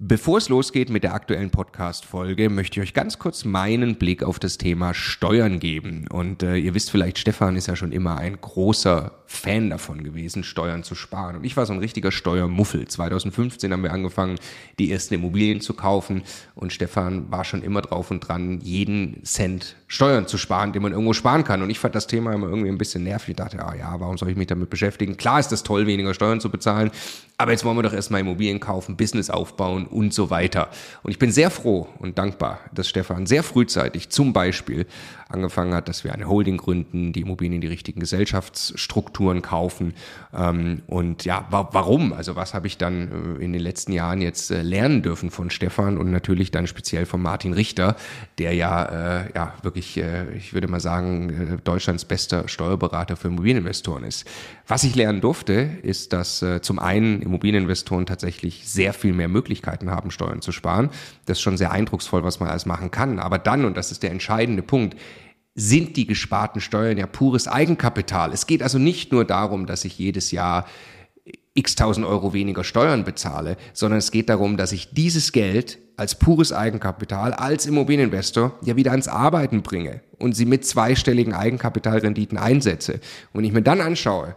Bevor es losgeht mit der aktuellen Podcast-Folge, möchte ich euch ganz kurz meinen Blick auf das Thema Steuern geben. Und äh, ihr wisst vielleicht, Stefan ist ja schon immer ein großer Fan davon gewesen, Steuern zu sparen. Und ich war so ein richtiger Steuermuffel. 2015 haben wir angefangen, die ersten Immobilien zu kaufen. Und Stefan war schon immer drauf und dran, jeden Cent Steuern zu sparen, den man irgendwo sparen kann. Und ich fand das Thema immer irgendwie ein bisschen nervig. Ich dachte, ah ja, warum soll ich mich damit beschäftigen? Klar ist es toll, weniger Steuern zu bezahlen. Aber jetzt wollen wir doch erstmal Immobilien kaufen, Business aufbauen und so weiter. Und ich bin sehr froh und dankbar, dass Stefan sehr frühzeitig zum Beispiel angefangen hat, dass wir eine Holding gründen, die Immobilien in die richtigen Gesellschaftsstrukturen kaufen. Ähm, und ja, wa warum? Also was habe ich dann äh, in den letzten Jahren jetzt äh, lernen dürfen von Stefan und natürlich dann speziell von Martin Richter, der ja, äh, ja wirklich, ich würde mal sagen, Deutschlands bester Steuerberater für Immobilieninvestoren ist. Was ich lernen durfte, ist, dass zum einen Immobilieninvestoren tatsächlich sehr viel mehr Möglichkeiten haben, Steuern zu sparen. Das ist schon sehr eindrucksvoll, was man alles machen kann. Aber dann, und das ist der entscheidende Punkt, sind die gesparten Steuern ja pures Eigenkapital. Es geht also nicht nur darum, dass ich jedes Jahr x tausend Euro weniger Steuern bezahle, sondern es geht darum, dass ich dieses Geld als pures Eigenkapital, als Immobilieninvestor ja wieder ans Arbeiten bringe und sie mit zweistelligen Eigenkapitalrenditen einsetze. Und ich mir dann anschaue,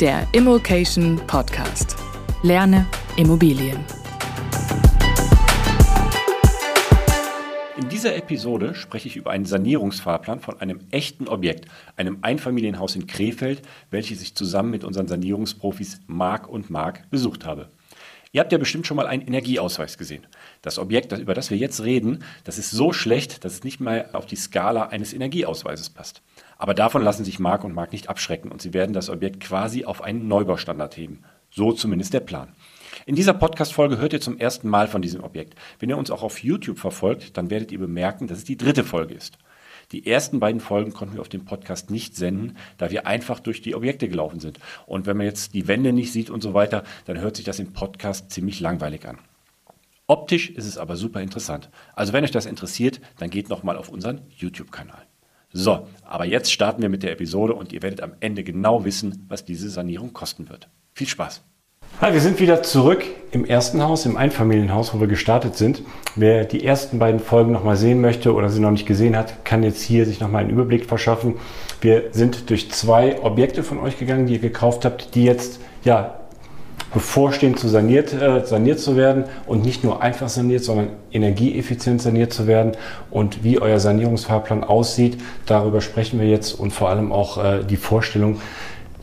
Der Immokation Podcast. Lerne Immobilien. In dieser Episode spreche ich über einen Sanierungsfahrplan von einem echten Objekt, einem Einfamilienhaus in Krefeld, welches ich zusammen mit unseren Sanierungsprofis Marc und Marc besucht habe. Ihr habt ja bestimmt schon mal einen Energieausweis gesehen. Das Objekt, über das wir jetzt reden, das ist so schlecht, dass es nicht mal auf die Skala eines Energieausweises passt. Aber davon lassen sich Mark und Mark nicht abschrecken und sie werden das Objekt quasi auf einen Neubaustandard heben. So zumindest der Plan. In dieser Podcast-Folge hört ihr zum ersten Mal von diesem Objekt. Wenn ihr uns auch auf YouTube verfolgt, dann werdet ihr bemerken, dass es die dritte Folge ist. Die ersten beiden Folgen konnten wir auf dem Podcast nicht senden, da wir einfach durch die Objekte gelaufen sind. Und wenn man jetzt die Wände nicht sieht und so weiter, dann hört sich das im Podcast ziemlich langweilig an. Optisch ist es aber super interessant. Also wenn euch das interessiert, dann geht nochmal auf unseren YouTube-Kanal. So, aber jetzt starten wir mit der Episode und ihr werdet am Ende genau wissen, was diese Sanierung kosten wird. Viel Spaß! Hi, wir sind wieder zurück im ersten Haus, im Einfamilienhaus, wo wir gestartet sind. Wer die ersten beiden Folgen nochmal sehen möchte oder sie noch nicht gesehen hat, kann jetzt hier sich nochmal einen Überblick verschaffen. Wir sind durch zwei Objekte von euch gegangen, die ihr gekauft habt, die jetzt ja bevorstehen zu saniert, äh, saniert zu werden und nicht nur einfach saniert, sondern energieeffizient saniert zu werden und wie euer Sanierungsfahrplan aussieht. Darüber sprechen wir jetzt und vor allem auch äh, die Vorstellung,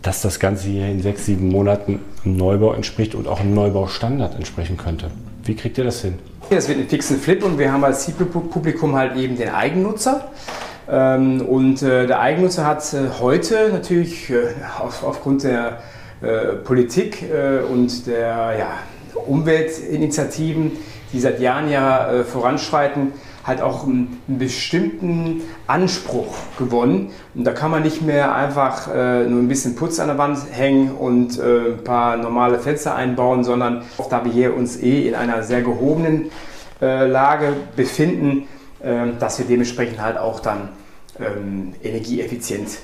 dass das Ganze hier in sechs, sieben Monaten einem Neubau entspricht und auch einem Neubaustandard entsprechen könnte. Wie kriegt ihr das hin? Es wird ein fixen Flip und wir haben als Zielpublikum halt eben den Eigennutzer. Ähm, und äh, der Eigennutzer hat äh, heute natürlich äh, aufgrund der Politik und der Umweltinitiativen, die seit Jahren ja voranschreiten, halt auch einen, einen, bestimmten Anspruch gewonnen. Und da kann man nicht mehr einfach äh, nur ein bisschen Putz an der Wand hängen und äh, ein paar normale Fenster einbauen, sondern auch da wir hier uns eh in einer sehr gehobenen äh, Lage befinden, dass wir dementsprechend halt auch dann ähm, energieeffizient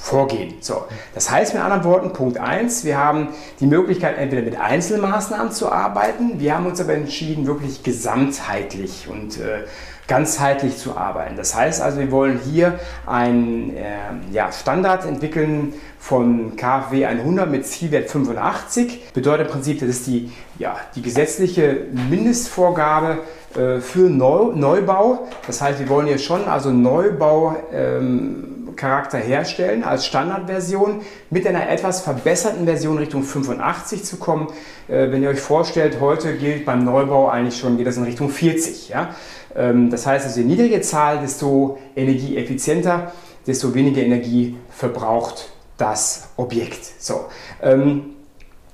vorgehen. So, das heißt mit anderen Worten, Punkt 1, wir haben die Möglichkeit, entweder mit Einzelmaßnahmen zu arbeiten, wir haben uns aber entschieden, wirklich gesamtheitlich und äh, ganzheitlich zu arbeiten. Das heißt also, wir wollen hier einen äh, ja, Standard entwickeln von KfW 100 mit Zielwert 85. Bedeutet im Prinzip, das ist die, ja, die gesetzliche Mindestvorgabe äh, für Neu Neubau. Das heißt, wir wollen hier schon also Neubau ähm, Charakter herstellen als Standardversion mit einer etwas verbesserten Version Richtung 85 zu kommen. Äh, wenn ihr euch vorstellt, heute gilt beim Neubau eigentlich schon, geht das in Richtung 40. Ja? Ähm, das heißt, also je niedrige Zahl, desto energieeffizienter, desto weniger Energie verbraucht das Objekt. So. Ähm,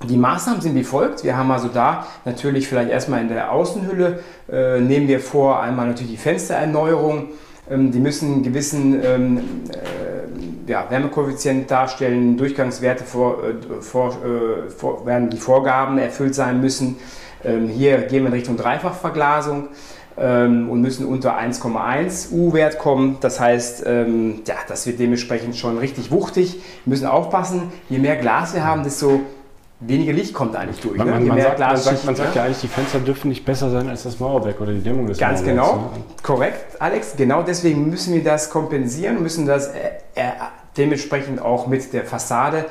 die Maßnahmen sind wie folgt. Wir haben also da natürlich vielleicht erstmal in der Außenhülle, äh, nehmen wir vor, einmal natürlich die Fenstererneuerung, die müssen einen gewissen ähm, äh, ja, Wärmekoeffizient darstellen, Durchgangswerte vor, äh, vor, äh, vor, werden die Vorgaben erfüllt sein müssen. Ähm, hier gehen wir in Richtung Dreifachverglasung ähm, und müssen unter 1,1 U-Wert kommen. Das heißt, ähm, ja, das wird dementsprechend schon richtig wuchtig. Wir müssen aufpassen, je mehr Glas wir haben, desto weniger Licht kommt eigentlich durch. Man, ne? man, man, sagt, man, sagt, man sagt, ja eigentlich, die Fenster dürfen nicht besser sein als das Mauerwerk oder die Dämmung des Ganz Mauerwerks. genau, ne? korrekt, Alex. Genau deswegen müssen wir das kompensieren, müssen das äh, äh, dementsprechend auch mit der Fassade,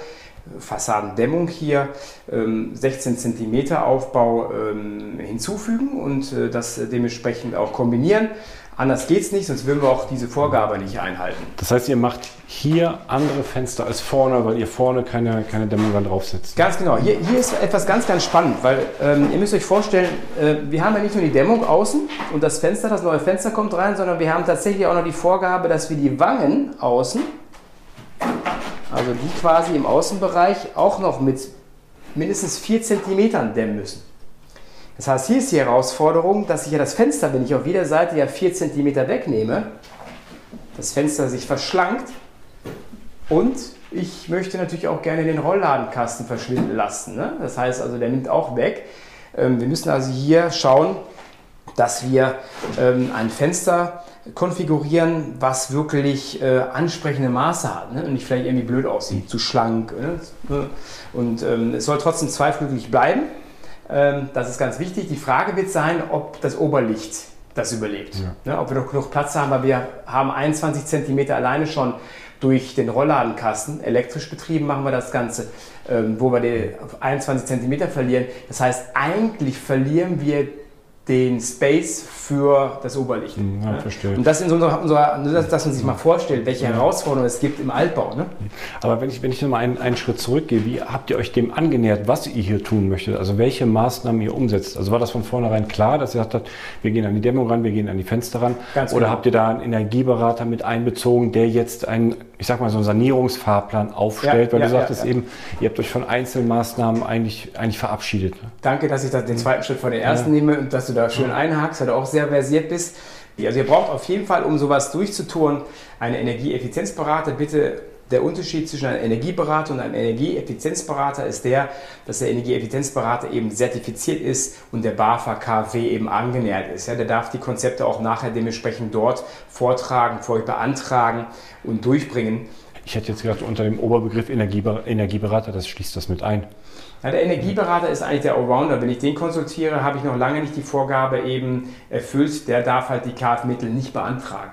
Fassadendämmung hier, ähm, 16 cm Aufbau ähm, hinzufügen und äh, das dementsprechend auch kombinieren. Anders geht es nicht, sonst würden wir auch diese Vorgabe nicht einhalten. Das heißt, ihr macht hier andere Fenster als vorne, weil ihr vorne keine, keine Dämmung dann draufsetzt. Ganz genau. Hier, hier ist etwas ganz, ganz spannend, weil ähm, ihr müsst euch vorstellen, äh, wir haben ja nicht nur die Dämmung außen und das Fenster, das neue Fenster kommt rein, sondern wir haben tatsächlich auch noch die Vorgabe, dass wir die Wangen außen, also die quasi im Außenbereich, auch noch mit mindestens 4 cm dämmen müssen. Das heißt, hier ist die Herausforderung, dass ich ja das Fenster, wenn ich auf jeder Seite ja 4 cm wegnehme, das Fenster sich verschlankt und ich möchte natürlich auch gerne den Rollladenkasten verschwinden lassen. Ne? Das heißt also, der nimmt auch weg. Ähm, wir müssen also hier schauen, dass wir ähm, ein Fenster konfigurieren, was wirklich äh, ansprechende Maße hat ne? und nicht vielleicht irgendwie blöd aussieht, zu schlank. Ne? Und ähm, es soll trotzdem zweiflügelig bleiben. Ähm, das ist ganz wichtig. Die Frage wird sein, ob das Oberlicht das überlebt. Ja. Ne, ob wir noch genug Platz haben, weil wir haben 21 cm alleine schon durch den Rollladenkasten, elektrisch betrieben machen wir das Ganze, ähm, wo wir die 21 cm verlieren. Das heißt, eigentlich verlieren wir den Space für das Oberlicht. Hm, ja, verstehe. Und das in unserer, unserer dass man sich mal vorstellt, welche Herausforderungen es gibt im Altbau. Ne? Aber wenn ich, wenn ich nochmal einen, einen Schritt zurückgehe, wie habt ihr euch dem angenähert, was ihr hier tun möchtet? Also welche Maßnahmen ihr umsetzt? Also war das von vornherein klar, dass ihr gesagt habt, wir gehen an die Dämmung ran, wir gehen an die Fenster ran? Ganz Oder genau. habt ihr da einen Energieberater mit einbezogen, der jetzt einen, ich sag mal, so einen Sanierungsfahrplan aufstellt? Ja, weil ja, du sagtest ja, eben, ihr habt euch von Einzelmaßnahmen eigentlich, eigentlich verabschiedet. Ne? Danke, dass ich da den zweiten Schritt von der ersten nehme und dass du da schön einhakst, weil du auch sehr versiert bist. Also ihr braucht auf jeden Fall, um sowas durchzutun, einen Energieeffizienzberater. Bitte der Unterschied zwischen einem Energieberater und einem Energieeffizienzberater ist der, dass der Energieeffizienzberater eben zertifiziert ist und der BAFA KW eben angenähert ist. Ja, der darf die Konzepte auch nachher dementsprechend dort vortragen, vor euch beantragen und durchbringen. Ich hätte jetzt gedacht, unter dem Oberbegriff Energieberater, das schließt das mit ein. Ja, der Energieberater ist eigentlich der Allrounder. Wenn ich den konsultiere, habe ich noch lange nicht die Vorgabe eben erfüllt. Der darf halt die KfW-Mittel nicht beantragen.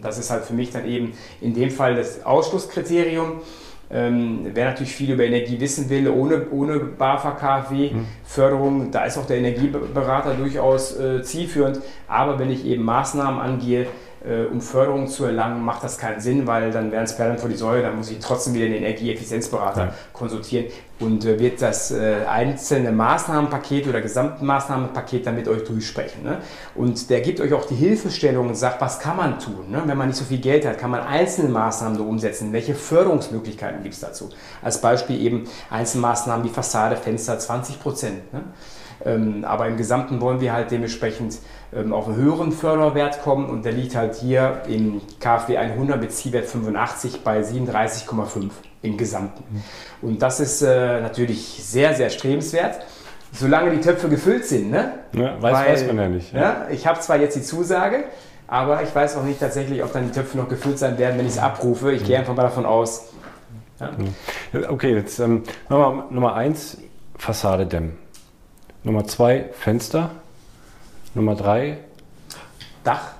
Das ist halt für mich dann eben in dem Fall das Ausschlusskriterium. Ähm, wer natürlich viel über Energie wissen will, ohne, ohne BAFA-KfW-Förderung, da ist auch der Energieberater durchaus äh, zielführend. Aber wenn ich eben Maßnahmen angehe, äh, um Förderung zu erlangen, macht das keinen Sinn, weil dann wären es Perlen vor die Säule, dann muss ich trotzdem wieder den Energieeffizienzberater ja. konsultieren und äh, wird das äh, einzelne Maßnahmenpaket oder Gesamtmaßnahmenpaket dann mit euch durchsprechen. Ne? Und der gibt euch auch die Hilfestellung und sagt, was kann man tun? Ne? Wenn man nicht so viel Geld hat, kann man einzelne Maßnahmen so umsetzen. Welche Förderungsmöglichkeiten gibt es dazu? Als Beispiel eben Einzelmaßnahmen wie Fassade, Fenster 20 Prozent. Ne? Ähm, aber im Gesamten wollen wir halt dementsprechend ähm, auf einen höheren Förderwert kommen und der liegt halt hier im KfW 100 mit Zielwert 85 bei 37,5 im Gesamten. Mhm. Und das ist äh, natürlich sehr, sehr strebenswert. Solange die Töpfe gefüllt sind, ne? Ja, weiß, Weil, weiß man ja nicht. Ja. ja ich habe zwar jetzt die Zusage, aber ich weiß auch nicht tatsächlich, ob dann die Töpfe noch gefüllt sein werden, wenn ich es abrufe. Ich gehe einfach mal davon aus. Ja. Okay, jetzt ähm, Nummer, Nummer eins, Fassade dämmen. Nummer zwei, Fenster. Nummer drei, Dach.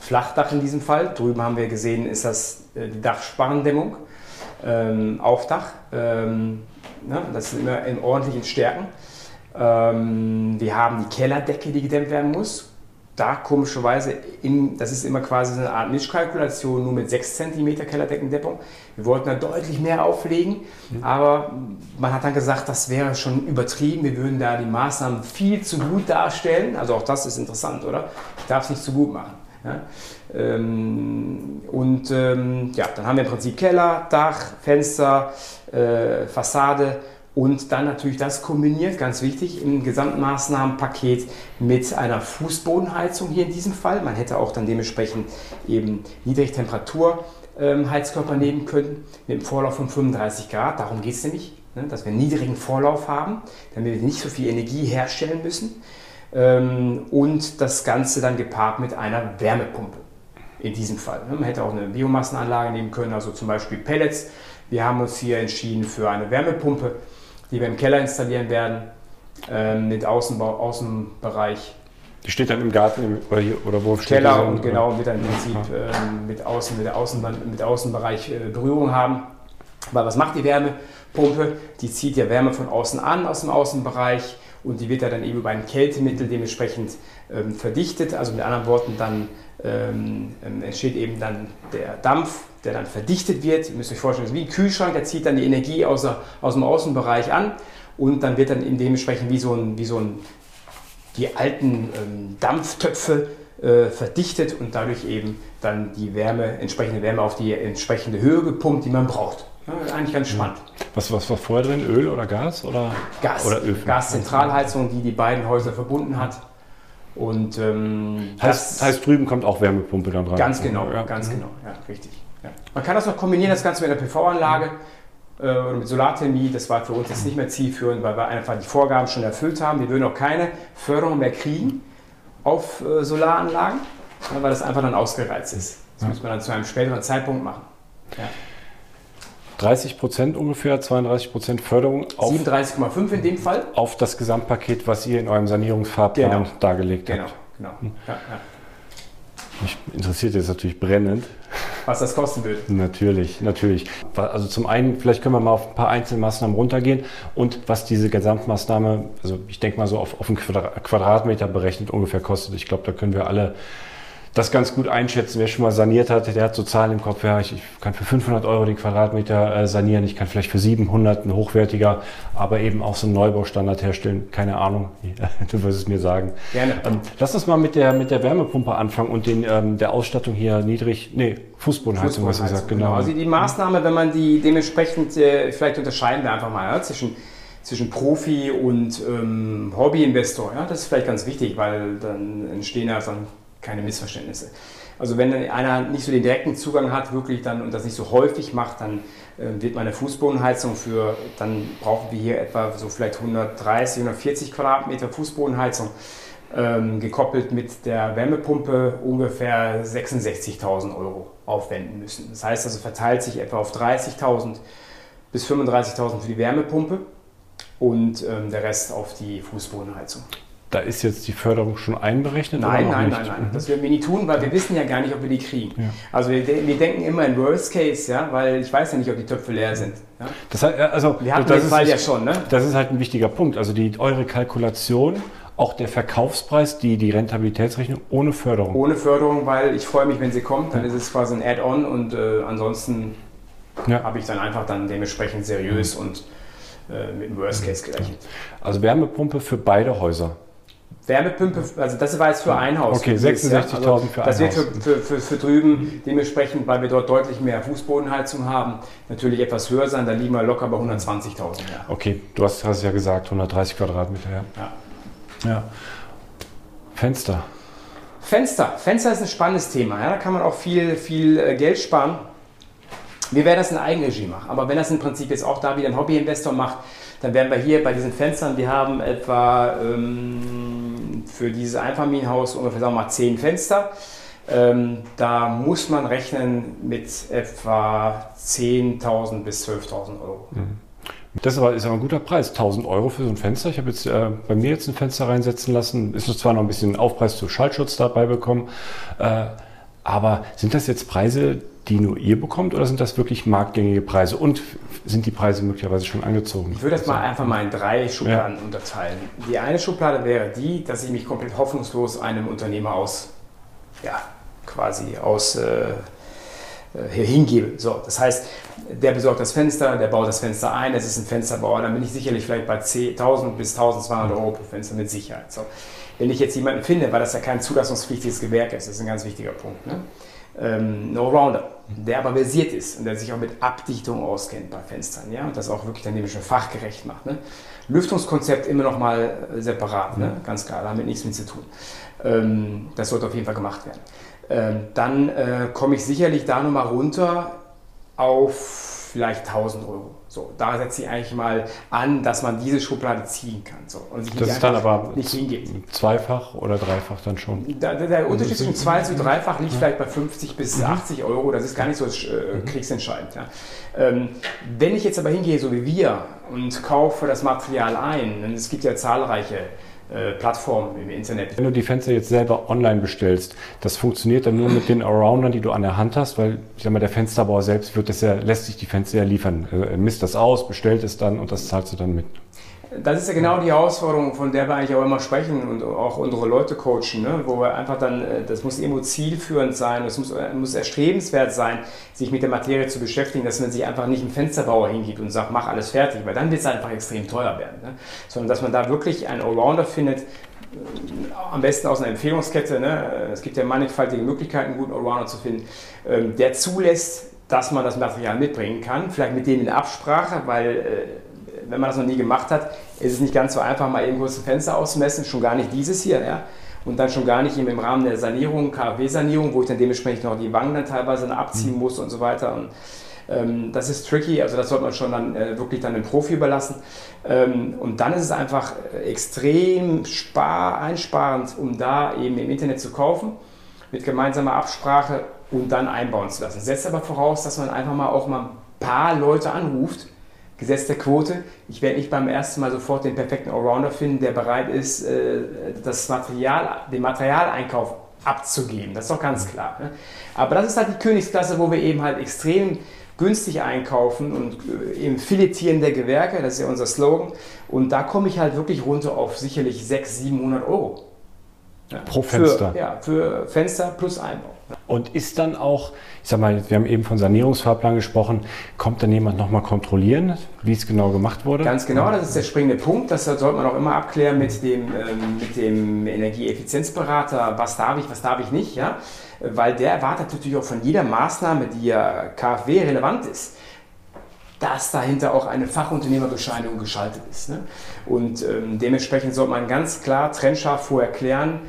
Flachdach in diesem Fall. Drüben haben wir gesehen, ist das äh, die Dachsparrendämmung. Ähm, Aufdach. Ähm, ne, das ist immer in ordentlichen Stärken. Ähm, wir haben die Kellerdecke, die gedämmt werden muss. Da komischerweise, in, das ist immer quasi so eine Art Mischkalkulation, nur mit 6 cm Kellerdeckendeckung. Wir wollten da deutlich mehr auflegen, aber man hat dann gesagt, das wäre schon übertrieben. Wir würden da die Maßnahmen viel zu gut darstellen. Also auch das ist interessant, oder? Ich darf es nicht zu gut machen. Ja? Ähm, und ähm, ja, dann haben wir im Prinzip Keller, Dach, Fenster, äh, Fassade und dann natürlich das kombiniert, ganz wichtig, im Gesamtmaßnahmenpaket mit einer Fußbodenheizung hier in diesem Fall. Man hätte auch dann dementsprechend eben Niedrigtemperatur-Heizkörper nehmen können mit einem Vorlauf von 35 Grad. Darum geht es nämlich, ne, dass wir einen niedrigen Vorlauf haben, damit wir nicht so viel Energie herstellen müssen. Ähm, und das Ganze dann gepaart mit einer Wärmepumpe. In diesem Fall. Ne. Man hätte auch eine Biomassenanlage nehmen können, also zum Beispiel Pellets. Wir haben uns hier entschieden für eine Wärmepumpe die wir im Keller installieren werden, ähm, mit Außenbau, Außenbereich. Die steht dann im Garten im, oder, hier, oder wo steht Keller und genau mit im Prinzip ähm, mit, Außen, mit, der Außen, mit Außenbereich äh, Berührung haben. Weil was macht die Wärmepumpe? Die zieht ja Wärme von außen an aus dem Außenbereich und die wird ja dann eben über ein Kältemittel dementsprechend ähm, verdichtet. Also mit anderen Worten, dann ähm, ähm, entsteht eben dann der Dampf, der dann verdichtet wird. Ihr müsst euch vorstellen, das ist wie ein Kühlschrank, der zieht dann die Energie aus, der, aus dem Außenbereich an und dann wird dann eben dementsprechend wie so ein, wie so ein die alten ähm, Dampftöpfe äh, verdichtet und dadurch eben dann die Wärme, entsprechende Wärme auf die entsprechende Höhe gepumpt, die man braucht. Ja, eigentlich ganz spannend. Was, was war vorher drin? Öl oder Gas? Oder, Gas. Oder Öl? Gaszentralheizung, die die beiden Häuser verbunden hat. Und ähm, Heißt, heißt, drüben kommt auch Wärmepumpe dann rein? Ganz genau, ja. ganz genau, ja, richtig. Ja. Man kann das noch kombinieren, das Ganze mit einer PV-Anlage äh, oder mit Solarthermie. Das war für uns jetzt nicht mehr zielführend, weil wir einfach die Vorgaben schon erfüllt haben. Wir würden auch keine Förderung mehr kriegen auf äh, Solaranlagen, weil das einfach dann ausgereizt ist. Das ja. muss man dann zu einem späteren Zeitpunkt machen. Ja. 30 Prozent ungefähr, 32 Prozent Förderung. 37,5 in dem Fall. Auf das Gesamtpaket, was ihr in eurem Sanierungsfahrplan genau. dargelegt genau, habt. Genau, genau. Ja, ja. Mich interessiert jetzt natürlich brennend. Was das kosten würde. Natürlich, natürlich. Also zum einen, vielleicht können wir mal auf ein paar Einzelmaßnahmen runtergehen und was diese Gesamtmaßnahme, also ich denke mal so auf, auf einen Quadratmeter berechnet ungefähr kostet. Ich glaube, da können wir alle das ganz gut einschätzen. Wer schon mal saniert hat, der hat so Zahlen im Kopf. Ja, ich, ich kann für 500 Euro den Quadratmeter äh, sanieren. Ich kann vielleicht für 700 ein hochwertiger, aber eben auch so einen Neubaustandard herstellen. Keine Ahnung. du wirst es mir sagen. Gerne. Ähm, lass uns mal mit der, mit der Wärmepumpe anfangen und den, ähm, der Ausstattung hier niedrig, nee, Fußbodenheizung, was gesagt, genau. genau. Also die Maßnahme, wenn man die dementsprechend, äh, vielleicht unterscheiden wir einfach mal ja, zwischen zwischen Profi und ähm, Hobbyinvestor. Ja? Das ist vielleicht ganz wichtig, weil dann entstehen ja dann keine Missverständnisse. Also wenn einer nicht so den direkten Zugang hat, wirklich dann und das nicht so häufig macht, dann äh, wird meine Fußbodenheizung für, dann brauchen wir hier etwa so vielleicht 130, 140 Quadratmeter Fußbodenheizung ähm, gekoppelt mit der Wärmepumpe ungefähr 66.000 Euro aufwenden müssen. Das heißt also verteilt sich etwa auf 30.000 bis 35.000 für die Wärmepumpe und ähm, der Rest auf die Fußbodenheizung. Da ist jetzt die Förderung schon einberechnet? Nein, nein, nein, nein. Das werden wir nie tun, weil wir wissen ja gar nicht, ob wir die kriegen. Ja. Also wir, wir, denken immer in Worst Case, ja, weil ich weiß ja nicht, ob die Töpfe leer sind. Ja? Das heißt, also, wir hatten das den Fall ja schon. Ne? Das ist halt ein wichtiger Punkt. Also die, eure Kalkulation, auch der Verkaufspreis, die, die Rentabilitätsrechnung ohne Förderung. Ohne Förderung, weil ich freue mich, wenn sie kommt. Dann ist es quasi ein Add-on und äh, ansonsten ja. habe ich dann einfach dann dementsprechend seriös mhm. und äh, mit dem Worst Case gerechnet. Also Wärmepumpe für beide Häuser. Wärmepumpe, also das war jetzt für ein Haus. Okay, 66.000 also für ein Das wird für, für, für, für, drüben dementsprechend, weil wir dort deutlich mehr Fußbodenheizung haben, natürlich etwas höher sein. Da liegen wir locker bei 120.000. Ja. Okay, du hast, hast ja gesagt, 130 Quadratmeter. Ja. ja. ja. Fenster. Fenster. Fenster ist ein spannendes Thema. Ja. Da kann man auch viel, viel äh, Geld sparen. Wir werden das in Eigenregie machen. Aber wenn das im Prinzip jetzt auch da wieder ein Hobbyinvestor macht, dann werden wir hier bei diesen Fenstern, wir haben etwa ähm, für dieses Einfamilienhaus ungefähr sagen wir mal 10 Fenster. Ähm, da muss man rechnen mit etwa 10.000 bis 12.000 Euro. Mhm. Das ist aber, ist aber ein guter Preis. 1000 Euro für so ein Fenster. Ich habe jetzt äh, bei mir jetzt ein Fenster reinsetzen lassen. Ist zwar noch ein bisschen Aufpreis zu Schallschutz dabei bekommen. Äh, aber sind das jetzt Preise, die nur ihr bekommt oder sind das wirklich marktgängige Preise? Und sind die Preise möglicherweise schon angezogen? Ich würde das mal einfach mal in drei Schubladen ja. unterteilen. Die eine Schublade wäre die, dass ich mich komplett hoffnungslos einem Unternehmer aus, ja, quasi aus äh, äh hingebe. So, das heißt, der besorgt das Fenster, der baut das Fenster ein, es ist ein Fensterbauer, dann bin ich sicherlich vielleicht bei 10.000 bis 1.200 Euro pro Fenster mit Sicherheit. So. Wenn ich jetzt jemanden finde, weil das ja kein zulassungspflichtiges Gewerk ist, das ist ein ganz wichtiger Punkt. Ne? ähm, ein Allrounder, der aber versiert ist und der sich auch mit Abdichtung auskennt bei Fenstern, ja, und das auch wirklich dann nämlich schon fachgerecht macht. Ne? Lüftungskonzept immer noch mal äh, separat, ne? ganz klar, damit nichts mit zu tun. Ähm, das sollte auf jeden Fall gemacht werden. Ähm, dann äh, komme ich sicherlich da nochmal runter auf vielleicht 1000 Euro. So, da setze ich eigentlich mal an, dass man diese Schublade ziehen kann. So, und sich das ist dann aber nicht hingeht. zweifach oder dreifach dann schon? Da, der, der Unterschied zwischen zwei zu dreifach liegt ja. vielleicht bei 50 bis mhm. 80 Euro. Das ist gar nicht so äh, mhm. kriegsentscheidend. Ja. Ähm, wenn ich jetzt aber hingehe, so wie wir, und kaufe das Material ein, und es gibt ja zahlreiche Plattformen im Internet. Wenn du die Fenster jetzt selber online bestellst, das funktioniert dann nur mit den Aroundern, die du an der Hand hast, weil ich sag mal, der Fensterbauer selbst wird das ja, lässt sich die Fenster ja liefern. Er misst das aus, bestellt es dann und das zahlst du dann mit. Das ist ja genau die Herausforderung, von der wir eigentlich auch immer sprechen und auch unsere Leute coachen, ne? wo wir einfach dann, äh, das muss immer zielführend sein, es muss, äh, muss erstrebenswert sein, sich mit der Materie zu beschäftigen, dass man sich einfach nicht einen Fensterbauer hingibt und sagt, mach alles fertig, weil dann wird es einfach extrem teuer werden. Ne? Sondern dass man da wirklich einen Allrounder findet, äh, am besten aus einer Empfehlungskette. Ne? Es gibt ja mannigfaltige Möglichkeiten, einen guten Allrounder zu finden, ähm, der zulässt, dass man das Material mitbringen kann, vielleicht mit denen in Absprache, weil wenn man das noch nie gemacht hat, ist es nicht ganz so einfach, mal eben kurz ein Fenster auszumessen, schon gar nicht dieses hier, ja. Und dann schon gar nicht im Rahmen der Sanierung, KfW-Sanierung, wo ich dann dementsprechend noch die Wangen dann teilweise abziehen mhm. muss und so weiter. Und, ähm, das ist tricky, also das sollte man schon dann äh, wirklich dann dem Profi überlassen. Ähm, und dann ist es einfach äh, extrem spar einsparend, um da eben im Internet zu kaufen, mit gemeinsamer Absprache und dann einbauen zu lassen. Setzt aber voraus, dass man einfach mal auch mal ein paar Leute anruft, Gesetz der Quote. Ich werde nicht beim ersten Mal sofort den perfekten Allrounder finden, der bereit ist, äh, das Material, den Materialeinkauf abzugeben. Das ist doch ganz klar. Ne? Aber das ist halt die Königsklasse, wo wir eben halt extrem günstig einkaufen und äh, im Filetieren der Gewerke, das ist ja unser Slogan. Und da komme ich halt wirklich runter auf sicherlich 600, 700 Euro. Ja, Pro Fenster. Für, ja, für Fenster plus Einbau. Und ist dann auch, ich sag mal, wir haben eben von Sanierungsfahrplan gesprochen, kommt dann jemand nochmal kontrollieren, wie es genau gemacht wurde? Ganz genau, das ist der springende Punkt. Das sollte man auch immer abklären mit dem, ähm, mit dem Energieeffizienzberater, was darf ich, was darf ich nicht, ja? Weil der erwartet natürlich auch von jeder Maßnahme, die ja KfW relevant ist, dass dahinter auch eine Fachunternehmerbescheinigung geschaltet ist. Ne? Und ähm, dementsprechend sollte man ganz klar trennscharf vorher klären,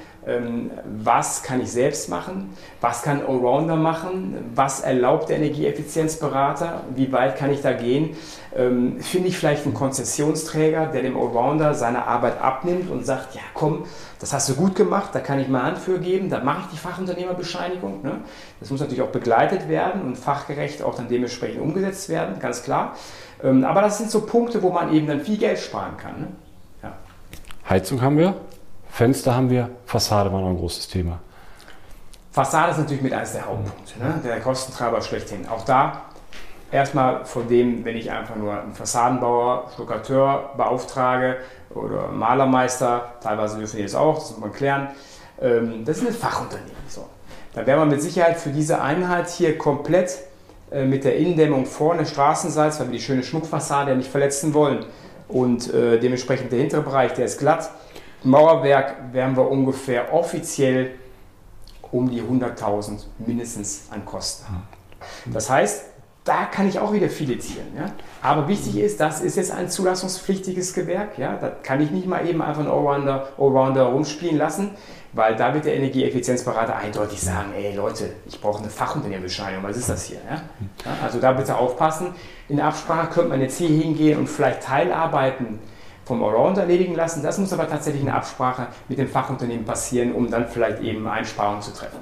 was kann ich selbst machen, was kann Allrounder machen, was erlaubt der Energieeffizienzberater, wie weit kann ich da gehen. Ähm, finde ich vielleicht einen Konzessionsträger, der dem Allrounder seine Arbeit abnimmt und sagt, ja komm, das hast du gut gemacht, da kann ich mal Hand für geben, da mache ich die Fachunternehmerbescheinigung. Ne? Das muss natürlich auch begleitet werden und fachgerecht auch dann dementsprechend umgesetzt werden, ganz klar. Ähm, aber das sind so Punkte, wo man eben dann viel Geld sparen kann. Ne? Ja. Heizung haben wir. Fenster haben wir, Fassade war noch ein großes Thema. Fassade ist natürlich mit eines der Hauptpunkte, ne? der Kostentreiber schlechthin. Auch da erstmal von dem, wenn ich einfach nur einen Fassadenbauer, Stuckateur beauftrage oder Malermeister, teilweise dürfen die das auch, das muss man klären, ähm, das ist ein Fachunternehmen. So. Da wäre man mit Sicherheit für diese Einheit hier komplett äh, mit der Innendämmung vorne Straßensalz, weil wir die schöne Schmuckfassade ja nicht verletzen wollen und äh, dementsprechend der hintere Bereich, der ist glatt, Mauerwerk wären wir ungefähr offiziell um die 100.000 mindestens an Kosten haben. Das heißt, da kann ich auch wieder filetieren. Ja? Aber wichtig ist, das ist jetzt ein zulassungspflichtiges Gewerk. Ja? Da kann ich nicht mal eben einfach einen Allrounder, Allrounder rumspielen lassen, weil da wird der Energieeffizienzberater eindeutig sagen, ey Leute, ich brauche eine Fachunternehmerbescheinigung, was ist das hier? Ja, also da bitte aufpassen. In Absprache könnte man jetzt hier hingehen und vielleicht Teilarbeiten vom Allrounder erledigen lassen. Das muss aber tatsächlich in Absprache mit dem Fachunternehmen passieren, um dann vielleicht eben Einsparungen zu treffen.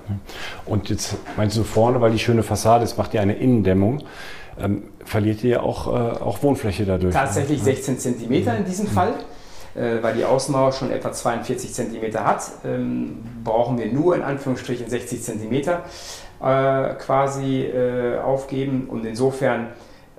Und jetzt meinst du vorne, weil die schöne Fassade ist, macht ihr eine Innendämmung. ähm, verliert ihr auch, äh, auch Wohnfläche dadurch. Tatsächlich 16 Zentimeter in diesem Fall. Äh, weil die Außenmauer schon etwa 42 cm hat, ähm, brauchen wir nur in Anführungsstrichen 60 cm äh, quasi äh, aufgeben und insofern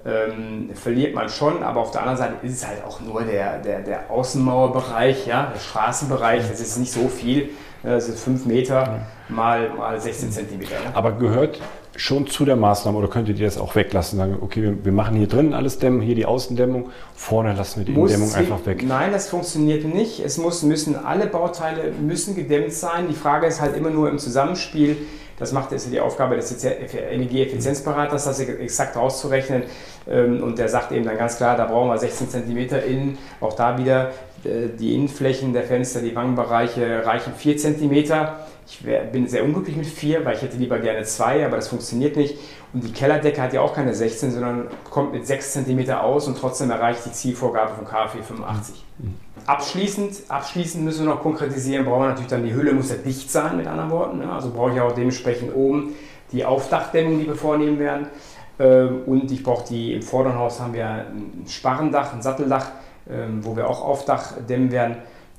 ähm, verliert man schon, aber auf der anderen Seite ist es halt auch nur der, der, der Außenmauerbereich, ja, der Straßenbereich, das ist nicht so viel, das sind 5 Meter mal, mal 16 Zentimeter. Ne? Aber gehört schon zu der Maßnahme oder könntet ihr das auch weglassen? Sagen, okay, wir, wir machen hier drin alles Dämmen, hier die Außendämmung, vorne lassen wir die Muss Dämmung sie- einfach weg. Nein, das funktioniert nicht. Es muss, müssen alle Bauteile müssen gedämmt sein. Die Frage ist halt immer nur im Zusammenspiel. Das macht jetzt die Aufgabe des Energieeffizienzberaters, das exakt auszurechnen. Ähm, Und der sagt eben dann ganz klar, da brauchen wir 16 cm innen. Auch da wieder äh, die Innenflächen der Fenster, die Wangenbereiche reichen 4 cm. Ich wär, bin sehr unglücklich mit 4, weil ich hätte lieber gerne 2, aber das funktioniert nicht. Und die Kellerdecke hat ja auch keine 16, sondern kommt mit 6 cm aus und trotzdem erreicht die Zielvorgabe von KfW 85. Abschließend, abschließend müssen wir noch konkretisieren, brauchen wir natürlich dann die Hülle, muss ja dicht sein, mit anderen Worten. Ja, also brauche ich auch dementsprechend oben die Aufdachdämmung, die wir vornehmen werden. Ähm, Und ich brauche die, im vorderen Haus haben wir ein Sparrendach, ein Satteldach, ähm, wo wir auch Aufdach dämmen werden.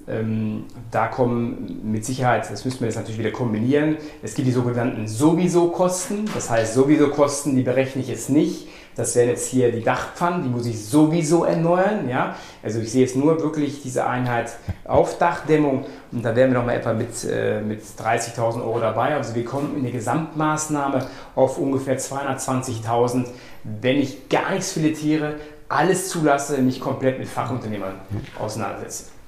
Ähm, Da kommen mit Sicherheit, das müssen wir jetzt natürlich wieder kombinieren. Es gibt die sogenannten Sowieso-Kosten. Das heißt, Sowieso-Kosten, die berechne ich jetzt nicht. Das wären jetzt hier die Dachpfannen, die muss ich sowieso erneuern. Ja? Also ich sehe jetzt nur wirklich diese Einheit Aufdachdämmung und da wären wir nochmal etwa mit, äh, mit 30.000 Euro dabei. Also wir kommen in der Gesamtmaßnahme auf ungefähr 220.000, wenn ich gar nichts filetiere, alles zulasse, mich komplett mit Fachunternehmern auseinandersetze.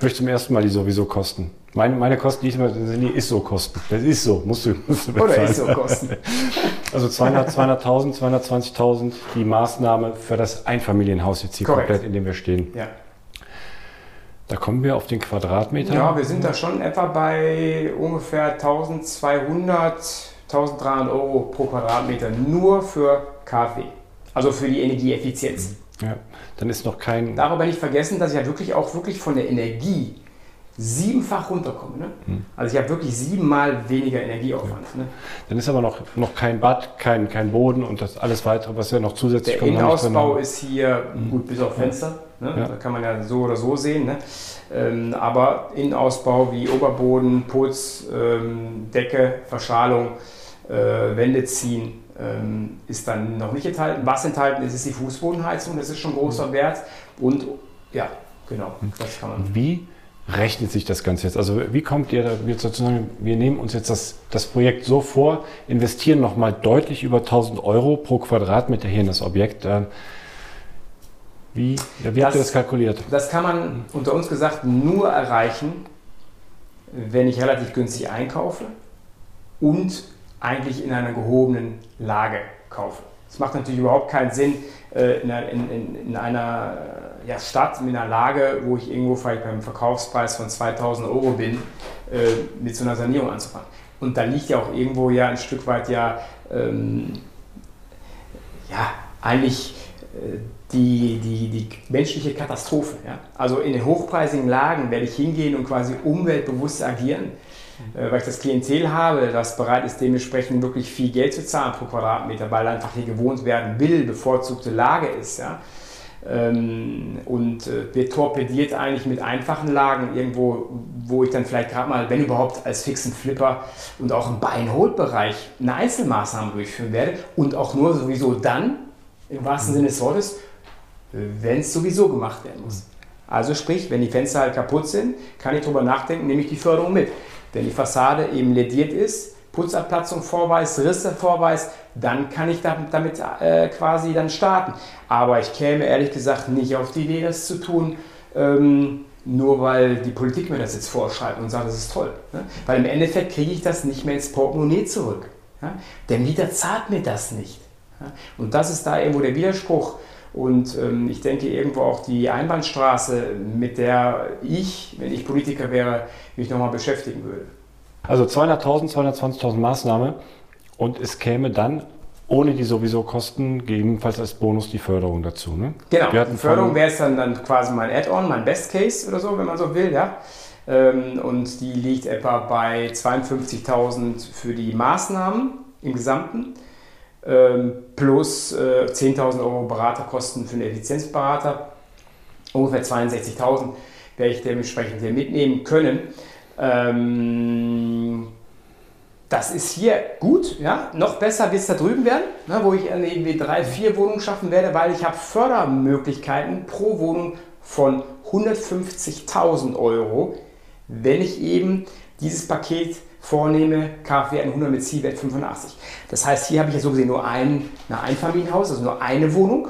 Höre ich zum ersten Mal die sowieso Kosten. Meine, meine Kosten, die ich immer, sind die ISO-Kosten. Das ist so, musst du, musst du Oder bezahlen. ist so Kosten. Also 200, 200.000, 220.000 die Maßnahme für das Einfamilienhaus jetzt hier Korrekt. komplett, in dem wir stehen. Ja. Da kommen wir auf den Quadratmeter. Ja, wir sind da schon etwa bei ungefähr 1200, 1300 Euro pro Quadratmeter nur für KfW. Also für die Energieeffizienz. Ja, dann ist noch kein. Darf aber nicht vergessen, dass ich ja wirklich auch wirklich von der Energie siebenfach runterkomme. Ne? Hm. Also ich habe wirklich siebenmal weniger Energieaufwand. Ne? Dann ist aber noch, noch kein Bad, kein, kein Boden und das alles weitere, was ja noch zusätzlich Der kommt. nicht Innenausbau ist hier gut bis auf Fenster. Ne? Ja. Da kann man ja so oder so sehen. Ne? Ähm, aber Innenausbau wie Oberboden, Putz, ähm, Decke, Verschalung, äh, Wände ziehen ist dann noch nicht enthalten. Was enthalten ist, ist die Fußbodenheizung. Das ist schon großer Wert. Und ja, genau, das kann man. Wie rechnet sich das Ganze jetzt? Also wie kommt ihr da jetzt sozusagen, wir nehmen uns jetzt das, das Projekt so vor, investieren nochmal deutlich über 1000 Euro pro Quadratmeter hier in das Objekt. Ähm, Wie, ja, wie habt ihr das kalkuliert? Das kann man unter uns gesagt nur erreichen, wenn ich relativ günstig einkaufe und eigentlich in einer gehobenen Lage kaufe. Es macht natürlich überhaupt keinen Sinn, äh, in einer, in, in, in einer äh, ja, Stadt mit einer Lage, wo ich irgendwo vielleicht beim Verkaufspreis von 2000 Euro bin, äh, mit so einer Sanierung anzufangen. Und da liegt ja auch irgendwo ja ein Stück weit ja, ähm, ja eigentlich die, die, die menschliche Katastrophe. Ja? Also in den hochpreisigen Lagen werde ich hingehen und quasi umweltbewusst agieren, weil ich das Klientel habe, das bereit ist, dementsprechend wirklich viel Geld zu zahlen pro Quadratmeter, weil einfach hier gewohnt werden will, bevorzugte Lage ist. Ja? Ähm, und äh, wird torpediert eigentlich mit einfachen Lagen irgendwo, wo ich dann vielleicht gerade mal, wenn überhaupt, als fixen Flipper und auch im Buy-and-Hold-Bereich eine Einzelmaßnahme durchführen werde und auch nur sowieso dann, im wahrsten Sinne des Wortes, wenn es sowieso gemacht werden muss. Also sprich, wenn die Fenster halt kaputt sind, kann ich darüber nachdenken, nehme ich die Förderung mit. Wenn die Fassade eben lediert ist, Putzabplatzung vorweist, Risse vorweist, dann kann ich damit, damit äh, quasi dann starten. Aber ich käme ehrlich gesagt nicht auf die Idee, das zu tun, ähm, nur weil die Politik mir das jetzt vorschreibt und sagt, das ist toll. Ne? Weil im Endeffekt kriege ich das nicht mehr ins Portemonnaie zurück. Ja? Der Mieter zahlt mir das nicht. Ja? Und das ist da irgendwo der Widerspruch. Und ähm, ich denke irgendwo auch die Einbahnstraße, mit der ich, wenn ich Politiker wäre, mich nochmal beschäftigen würde. Also 200.000, 220.000 Maßnahme und es käme dann ohne die sowieso Kosten gegebenenfalls als Bonus die Förderung dazu. Ne? Genau, die Förderung wäre es dann, dann quasi mein Add-on, mein Best Case oder so, wenn man so will. Ja? Ähm, und die liegt etwa bei 52.000 für die Maßnahmen im Gesamten. Ähm, plus äh, 10.000 Euro Beraterkosten für einen Effizienzberater. Ungefähr 62.000 werde ich dementsprechend hier mitnehmen können. Ähm, das ist hier gut, ja. Noch besser wird es da drüben werden, ne, wo ich irgendwie drei, vier Wohnungen schaffen werde, weil ich habe Fördermöglichkeiten pro Wohnung von 150.000 Euro, wenn ich eben dieses Paket vornehme, KfW 100 mit Zielwert 85. Das heißt, hier habe ich ja so gesehen nur ein, ein Einfamilienhaus, also nur eine Wohnung.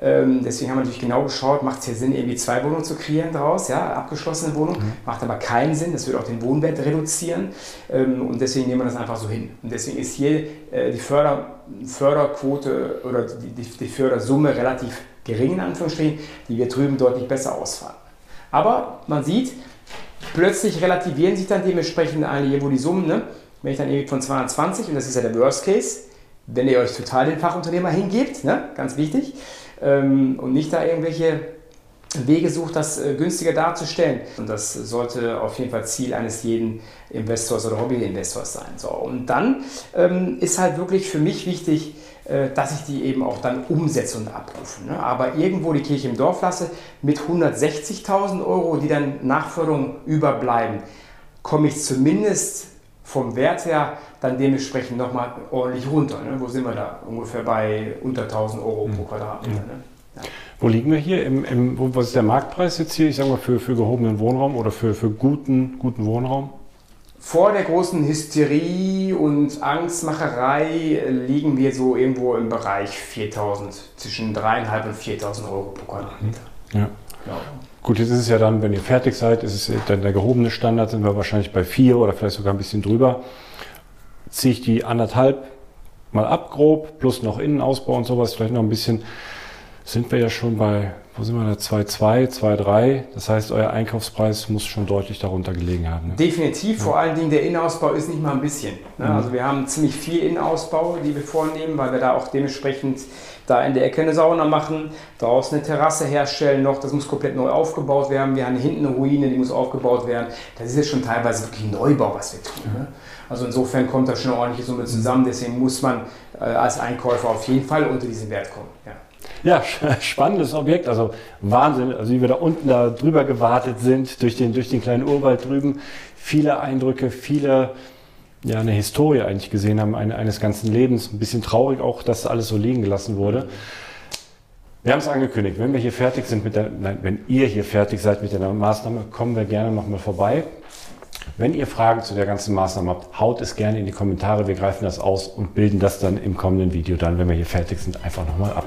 Ähm, deswegen haben wir natürlich genau geschaut, macht es hier Sinn, irgendwie zwei Wohnungen zu kreieren daraus, ja, abgeschlossene Wohnungen. Mhm. Macht aber keinen Sinn, das würde auch den Wohnwert reduzieren. Ähm, und deswegen nehmen wir das einfach so hin. Und deswegen ist hier äh, die Förder, Förderquote oder die, die, die Fördersumme relativ gering in Anführungsstrichen, die wir drüben deutlich besser ausfallen. Aber man sieht, plötzlich relativieren sich dann dementsprechend einige, wo die Summen, ne? wenn ich dann irgendwie von 220, und das ist ja der Worst Case, wenn ihr euch total den Fachunternehmer hingebt, ne? ganz wichtig, ähm, und nicht da irgendwelche Wege sucht, das äh, günstiger darzustellen. Und das sollte auf jeden Fall Ziel eines jeden Investors oder Hobbyinvestors sein. So, und dann ähm, ist halt wirklich für mich wichtig, dass ich die eben auch dann umsetze und abrufe. Ne? Aber irgendwo die Kirche im Dorf lasse mit 160.000 Euro, die dann Nachförderung überbleiben, komme ich zumindest vom Wert her dann dementsprechend nochmal ordentlich runter. Ne? Wo sind wir da? Ungefähr bei unter 1000 Euro pro Quadratmeter. Ne? Ja. Wo liegen wir hier? Im, im, was ist der Marktpreis jetzt hier, ich sage mal, für, für gehobenen Wohnraum oder für, für guten, guten Wohnraum? Vor der großen Hysterie und Angstmacherei liegen wir so irgendwo im Bereich 4000, zwischen 3.500 und 4.000 Euro pro Quadratmeter. Ja. ja. Gut, jetzt ist es ja dann, wenn ihr fertig seid, ist es dann der gehobene Standard, sind wir wahrscheinlich bei 4 oder vielleicht sogar ein bisschen drüber. Ziehe ich die anderthalb mal ab grob, plus noch Innenausbau und sowas, vielleicht noch ein bisschen sind wir ja schon bei, wo sind wir da, 2,2, 2,3. Das heißt, euer Einkaufspreis muss schon deutlich darunter gelegen haben. Ne? Definitiv, ja. vor allen Dingen der Innenausbau ist nicht mal ein bisschen. Ne? Mhm. Also wir haben ziemlich viel Innenausbau, die wir vornehmen, weil wir da auch dementsprechend da in der Ecke eine Sauna machen, draußen eine Terrasse herstellen noch, das muss komplett neu aufgebaut werden. Wir haben hinten eine Ruine, die muss aufgebaut werden. Das ist jetzt schon teilweise wirklich Neubau, was wir tun. Ne? Also insofern kommt da schon eine ordentliche Summe zusammen. Deswegen muss man äh, als Einkäufer auf jeden Fall unter diesen Wert kommen. Ja. Ja, spannendes Objekt, also Wahnsinn, also wie wir da unten da drüber gewartet sind, durch den, durch den kleinen Urwald drüben. Viele Eindrücke, viele, ja, eine Historie eigentlich gesehen haben, eine, eines ganzen Lebens. Ein bisschen traurig auch, dass alles so liegen gelassen wurde. Wir haben es angekündigt, wenn wir hier fertig sind mit der, nein, wenn ihr hier fertig seid mit der Maßnahme, kommen wir gerne nochmal vorbei. Wenn ihr Fragen zu der ganzen Maßnahme habt, haut es gerne in die Kommentare. Wir greifen das aus und bilden das dann im kommenden Video dann, wenn wir hier fertig sind, einfach nochmal ab.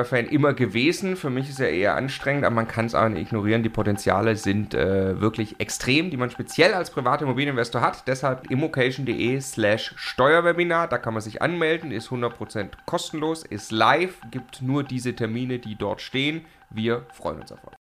Steuerfan immer gewesen. Für mich ist ja eher anstrengend, aber man kann es auch nicht ignorieren. Die Potenziale sind äh, wirklich extrem, die man speziell als privater Immobilieninvestor hat. Deshalb immocation.de slash Steuerwebinar. Da kann man sich anmelden, ist 100% kostenlos, ist live, gibt nur diese Termine, die dort stehen. Wir freuen uns auf euch.